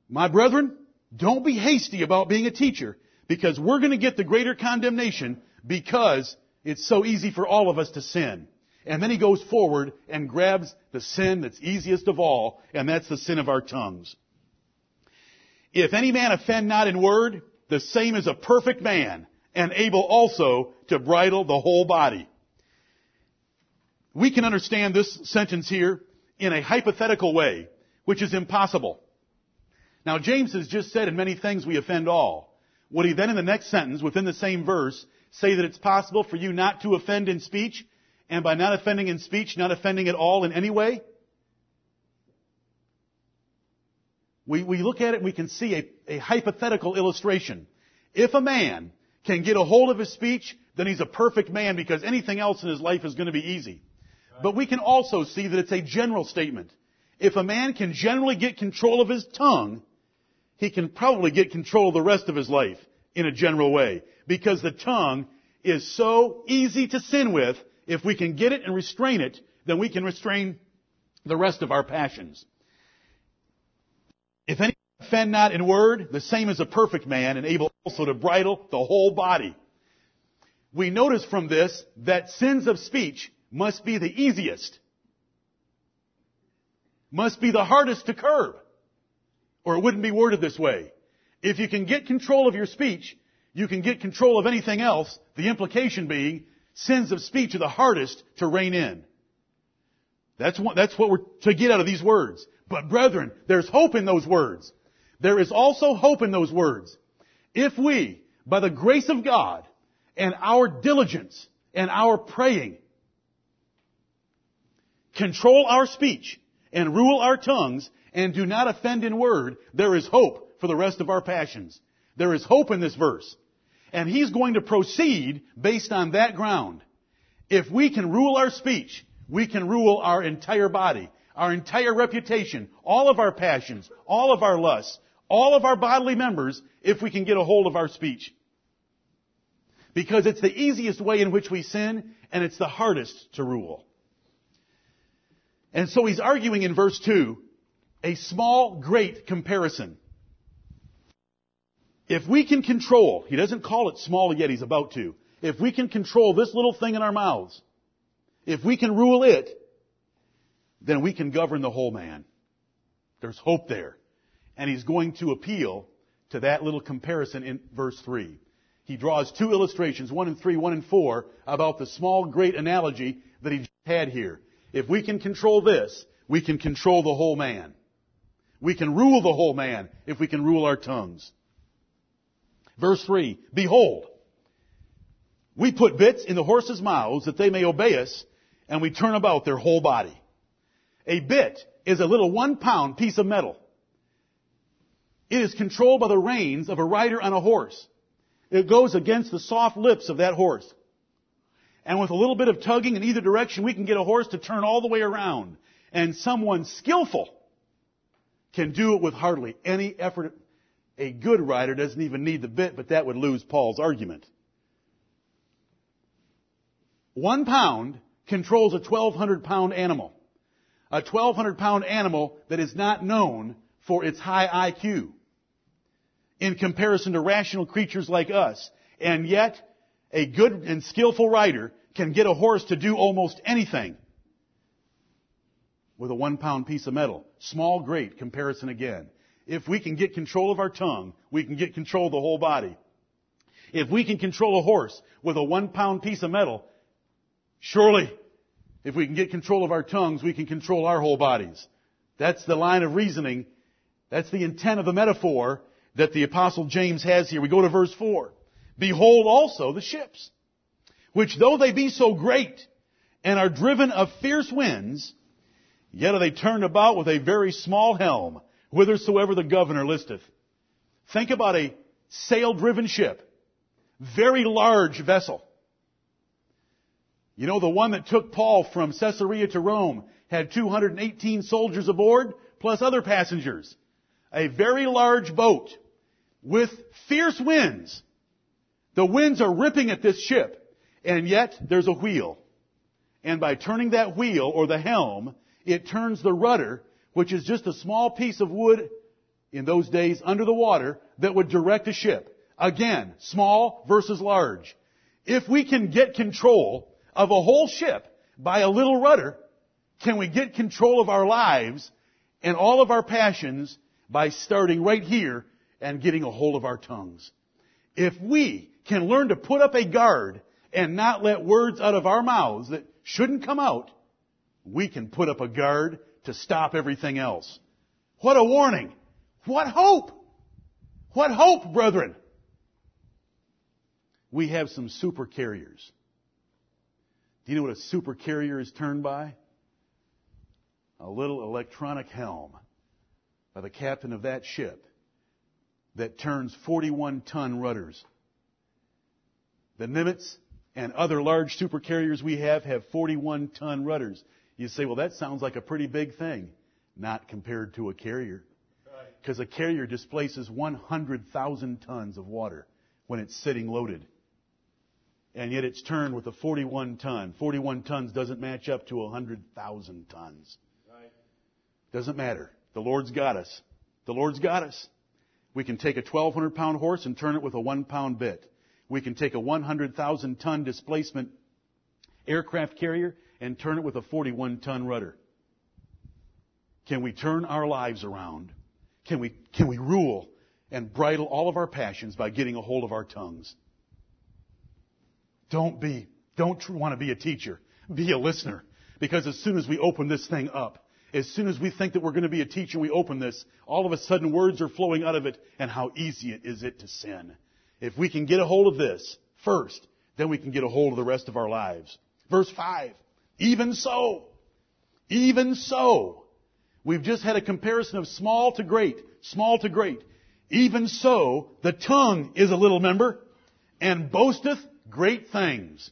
[SPEAKER 1] My brethren, don't be hasty about being a teacher because we're going to get the greater condemnation because it's so easy for all of us to sin. And then he goes forward and grabs the sin that's easiest of all, and that's the sin of our tongues. If any man offend not in word, the same is a perfect man, and able also to bridle the whole body. We can understand this sentence here in a hypothetical way, which is impossible. Now James has just said in many things we offend all. Would he then in the next sentence, within the same verse, say that it's possible for you not to offend in speech? And by not offending in speech, not offending at all in any way? We, we look at it and we can see a, a hypothetical illustration. If a man can get a hold of his speech, then he's a perfect man because anything else in his life is going to be easy. But we can also see that it's a general statement. If a man can generally get control of his tongue, he can probably get control of the rest of his life in a general way. Because the tongue is so easy to sin with if we can get it and restrain it, then we can restrain the rest of our passions. If any offend not in word, the same as a perfect man and able also to bridle the whole body. We notice from this that sins of speech must be the easiest, must be the hardest to curb, or it wouldn't be worded this way. If you can get control of your speech, you can get control of anything else, the implication being sins of speech are the hardest to rein in. That's what, that's what we're to get out of these words. But brethren, there's hope in those words. There is also hope in those words. If we, by the grace of God and our diligence and our praying, control our speech and rule our tongues and do not offend in word, there is hope for the rest of our passions. There is hope in this verse. And he's going to proceed based on that ground. If we can rule our speech, we can rule our entire body, our entire reputation, all of our passions, all of our lusts, all of our bodily members, if we can get a hold of our speech. Because it's the easiest way in which we sin, and it's the hardest to rule. And so he's arguing in verse 2, a small, great comparison. If we can control, he doesn't call it small yet, he's about to. If we can control this little thing in our mouths, if we can rule it, then we can govern the whole man. There's hope there. And he's going to appeal to that little comparison in verse 3. He draws two illustrations, one in 3, one in 4, about the small, great analogy that he had here. If we can control this, we can control the whole man. We can rule the whole man if we can rule our tongues. Verse 3, Behold, We put bits in the horses' mouths that they may obey us, and we turn about their whole body. A bit is a little one pound piece of metal. It is controlled by the reins of a rider on a horse. It goes against the soft lips of that horse. And with a little bit of tugging in either direction, we can get a horse to turn all the way around. And someone skillful can do it with hardly any effort. A good rider doesn't even need the bit, but that would lose Paul's argument. One pound controls a 1200 pound animal. A 1200 pound animal that is not known for its high IQ in comparison to rational creatures like us. And yet, a good and skillful rider can get a horse to do almost anything with a one pound piece of metal. Small, great comparison again. If we can get control of our tongue, we can get control of the whole body. If we can control a horse with a one pound piece of metal, surely, if we can get control of our tongues, we can control our whole bodies. That's the line of reasoning. That's the intent of the metaphor that the apostle James has here. We go to verse 4. Behold also the ships, which though they be so great and are driven of fierce winds, yet are they turned about with a very small helm, whithersoever the governor listeth. Think about a sail-driven ship, very large vessel. You know, the one that took Paul from Caesarea to Rome had 218 soldiers aboard, plus other passengers. A very large boat with fierce winds. The winds are ripping at this ship, and yet there's a wheel. And by turning that wheel, or the helm, it turns the rudder, which is just a small piece of wood in those days under the water that would direct a ship. Again, small versus large. If we can get control of a whole ship by a little rudder, can we get control of our lives and all of our passions by starting right here and getting a hold of our tongues? If we can learn to put up a guard and not let words out of our mouths that shouldn't come out, we can put up a guard to stop everything else. What a warning! What hope! What hope, brethren! We have some super carriers. Do you know what a super carrier is turned by? A little electronic helm by the captain of that ship that turns 41 ton rudders. The Nimitz and other large super carriers we have have 41 ton rudders. You say, well, that sounds like a pretty big thing. Not compared to a carrier. Because a carrier displaces 100,000 tons of water when it's sitting loaded. And yet it's turned with a 41 ton. 41 tons doesn't match up to 100,000 tons. Right. Doesn't matter. The Lord's got us. The Lord's got us. We can take a 1,200 pound horse and turn it with a one pound bit. We can take a 100,000 ton displacement aircraft carrier and turn it with a 41 ton rudder. Can we turn our lives around? Can we, can we rule and bridle all of our passions by getting a hold of our tongues? Don't be, don't want to be a teacher. Be a listener. Because as soon as we open this thing up, as soon as we think that we're going to be a teacher we open this, all of a sudden words are flowing out of it and how easy it is it to sin. If we can get a hold of this first, then we can get a hold of the rest of our lives. Verse 5. Even so. Even so. We've just had a comparison of small to great. Small to great. Even so, the tongue is a little member and boasteth great things.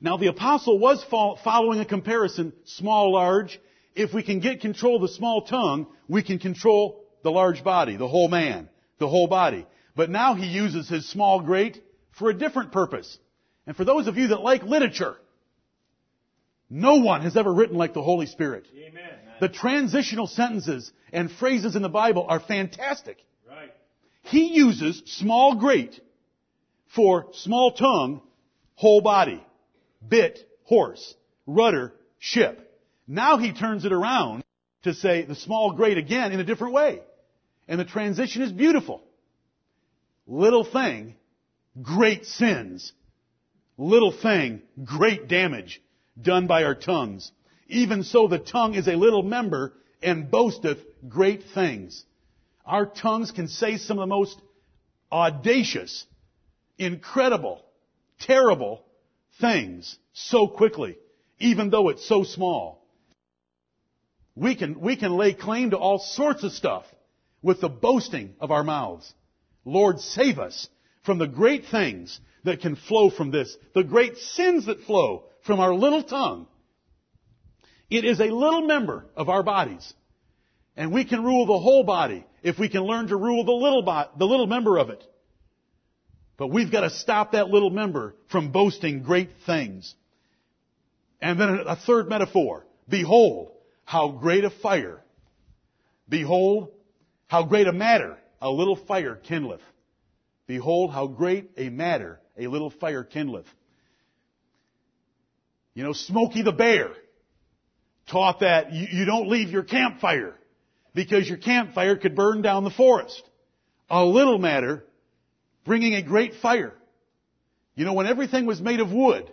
[SPEAKER 1] Now the apostle was following a comparison, small, large, if we can get control of the small tongue, we can control the large body, the whole man, the whole body. But now he uses his small great for a different purpose. And for those of you that like literature, no one has ever written like the Holy Spirit. Amen. The transitional sentences and phrases in the Bible are fantastic. Right. He uses small great for small tongue, whole body, bit, horse, rudder, ship. Now he turns it around to say the small great again in a different way. And the transition is beautiful. Little thing, great sins. Little thing, great damage done by our tongues. Even so the tongue is a little member and boasteth great things. Our tongues can say some of the most audacious, incredible, terrible things so quickly, even though it's so small. We can, we can lay claim to all sorts of stuff with the boasting of our mouths. Lord, save us from the great things that can flow from this, the great sins that flow from our little tongue. It is a little member of our bodies. And we can rule the whole body if we can learn to rule the little, bo- the little member of it. But we've got to stop that little member from boasting great things. And then a third metaphor. Behold, how great a fire. Behold, how great a matter a little fire kindleth. Behold, how great a matter a little fire kindleth. You know, Smokey the Bear taught that you, you don't leave your campfire because your campfire could burn down the forest. A little matter bringing a great fire. You know, when everything was made of wood,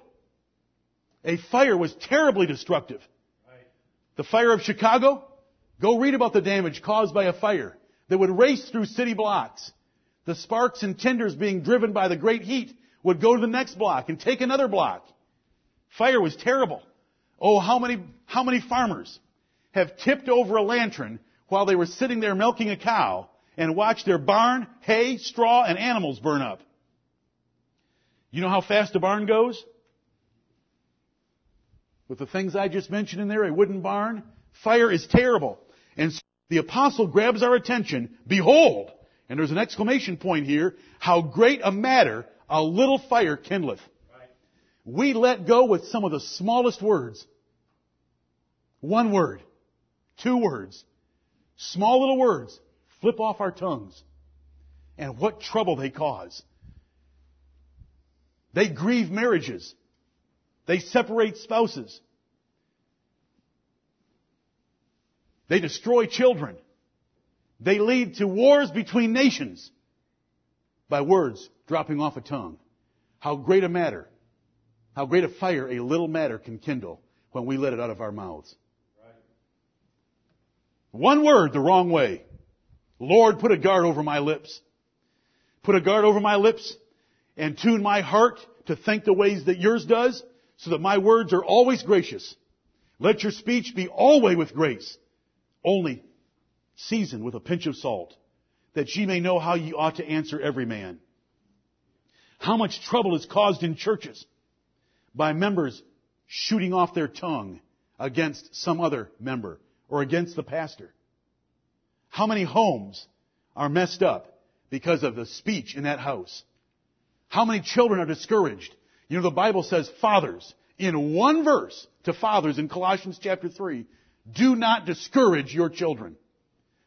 [SPEAKER 1] a fire was terribly destructive. The fire of Chicago, go read about the damage caused by a fire that would race through city blocks. The sparks and tinders being driven by the great heat would go to the next block and take another block. Fire was terrible. Oh, how many, how many farmers have tipped over a lantern while they were sitting there milking a cow and watched their barn, hay, straw, and animals burn up? You know how fast a barn goes? With the things I just mentioned in there, a wooden barn, fire is terrible. And so the apostle grabs our attention. Behold, and there's an exclamation point here, how great a matter a little fire kindleth. We let go with some of the smallest words. One word. Two words. Small little words flip off our tongues. And what trouble they cause. They grieve marriages. They separate spouses. They destroy children. They lead to wars between nations by words dropping off a tongue. How great a matter, how great a fire a little matter can kindle when we let it out of our mouths. One word the wrong way. Lord, put a guard over my lips. Put a guard over my lips and tune my heart to think the ways that yours does so that my words are always gracious. Let your speech be always with grace, only seasoned with a pinch of salt, that ye may know how ye ought to answer every man. How much trouble is caused in churches by members shooting off their tongue against some other member or against the pastor? How many homes are messed up because of the speech in that house? How many children are discouraged? You know, the Bible says fathers, in one verse to fathers in Colossians chapter 3, do not discourage your children.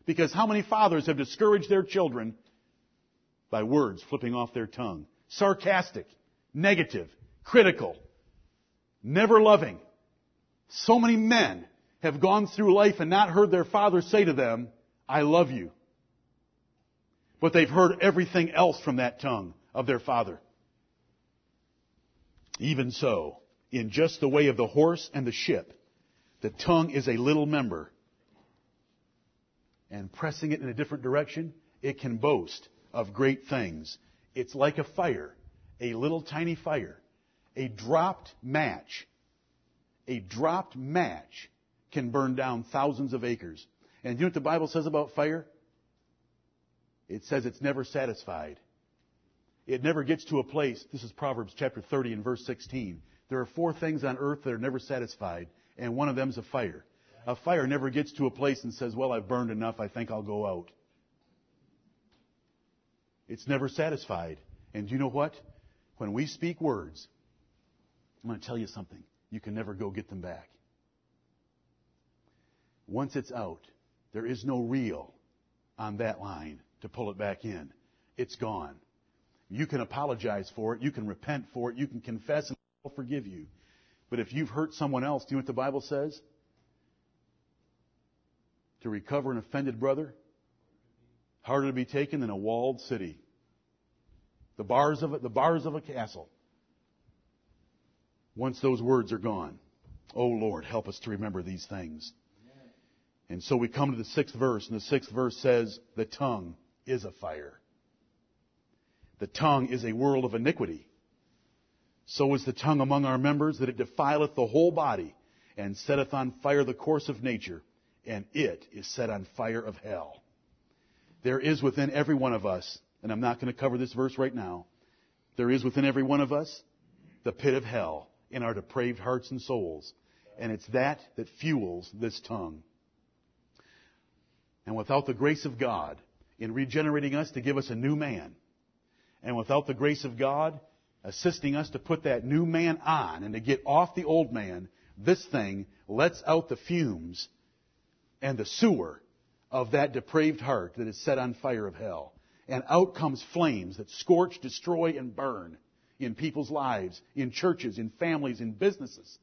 [SPEAKER 1] Because how many fathers have discouraged their children by words flipping off their tongue? Sarcastic, negative, critical, never loving. So many men have gone through life and not heard their father say to them, I love you. But they've heard everything else from that tongue of their father. Even so, in just the way of the horse and the ship, the tongue is a little member and pressing it in a different direction, it can boast of great things. It's like a fire, a little tiny fire, a dropped match. A dropped match can burn down thousands of acres. And do you know what the Bible says about fire? It says it's never satisfied. It never gets to a place. This is Proverbs chapter 30 and verse 16. There are four things on earth that are never satisfied, and one of them is a fire. A fire never gets to a place and says, well, I've burned enough, I think I'll go out. It's never satisfied. And do you know what? When we speak words, I'm going to tell you something. You can never go get them back. Once it's out, there is no reel on that line to pull it back in. It's gone. You can apologize for it. You can repent for it. You can confess and I'll forgive you. But if you've hurt someone else, do you know what the Bible says? to recover an offended brother? Harder to be taken than a walled city. The bars of it, the bars of a castle. Once those words are gone. Oh Lord, help us to remember these things. And so we come to the sixth verse, and the sixth verse says, the tongue is a fire. The tongue is a world of iniquity. So is the tongue among our members that it defileth the whole body and setteth on fire the course of nature, and it is set on fire of hell. There is within every one of us, and I'm not going to cover this verse right now, there is within every one of us the pit of hell in our depraved hearts and souls. And it's that that fuels this tongue. And without the grace of God in regenerating us to give us a new man, and without the grace of God assisting us to put that new man on and to get off the old man, this thing lets out the fumes and the sewer of that depraved heart that is set on fire of hell. And out comes flames that scorch, destroy, and burn in people's lives, in churches, in families, in businesses.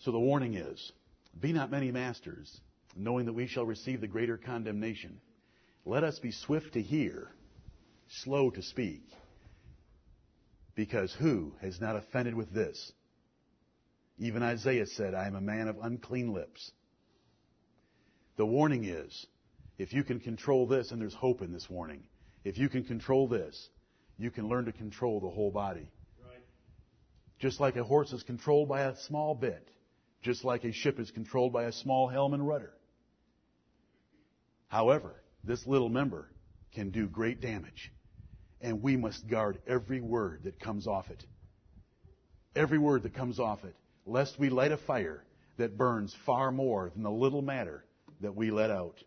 [SPEAKER 1] So the warning is, be not many masters, knowing that we shall receive the greater condemnation. Let us be swift to hear, slow to speak. Because who has not offended with this? Even Isaiah said, I am a man of unclean lips. The warning is, if you can control this, and there's hope in this warning, if you can control this, you can learn to control the whole body. Right. Just like a horse is controlled by a small bit, just like a ship is controlled by a small helm and rudder. However, this little member can do great damage, and we must guard every word that comes off it. Every word that comes off it, lest we light a fire that burns far more than the little matter that we let out.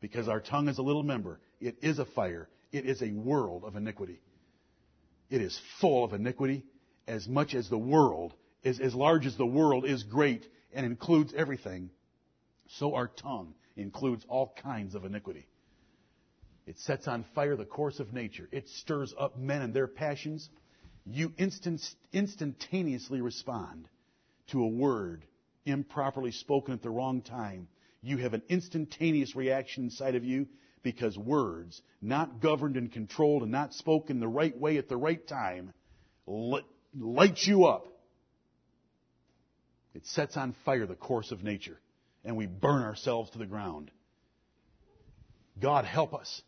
[SPEAKER 1] Because our tongue is a little member, it is a fire it is a world of iniquity. It is full of iniquity as much as the world is as large as the world is great and includes everything. So our tongue includes all kinds of iniquity. It sets on fire the course of nature. It stirs up men and their passions. You instant, instantaneously respond to a word improperly spoken at the wrong time. You have an instantaneous reaction inside of you because words, not governed and controlled and not spoken the right way at the right time, light you up. It sets on fire the course of nature, and we burn ourselves to the ground. God help us.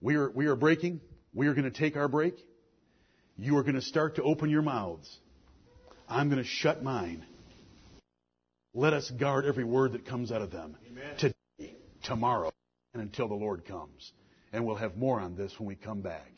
[SPEAKER 1] We are, we are breaking. We are going to take our break. You are going to start to open your mouths. I'm going to shut mine. Let us guard every word that comes out of them. Amen. Today, tomorrow and until the Lord comes. And we'll have more on this when we come back.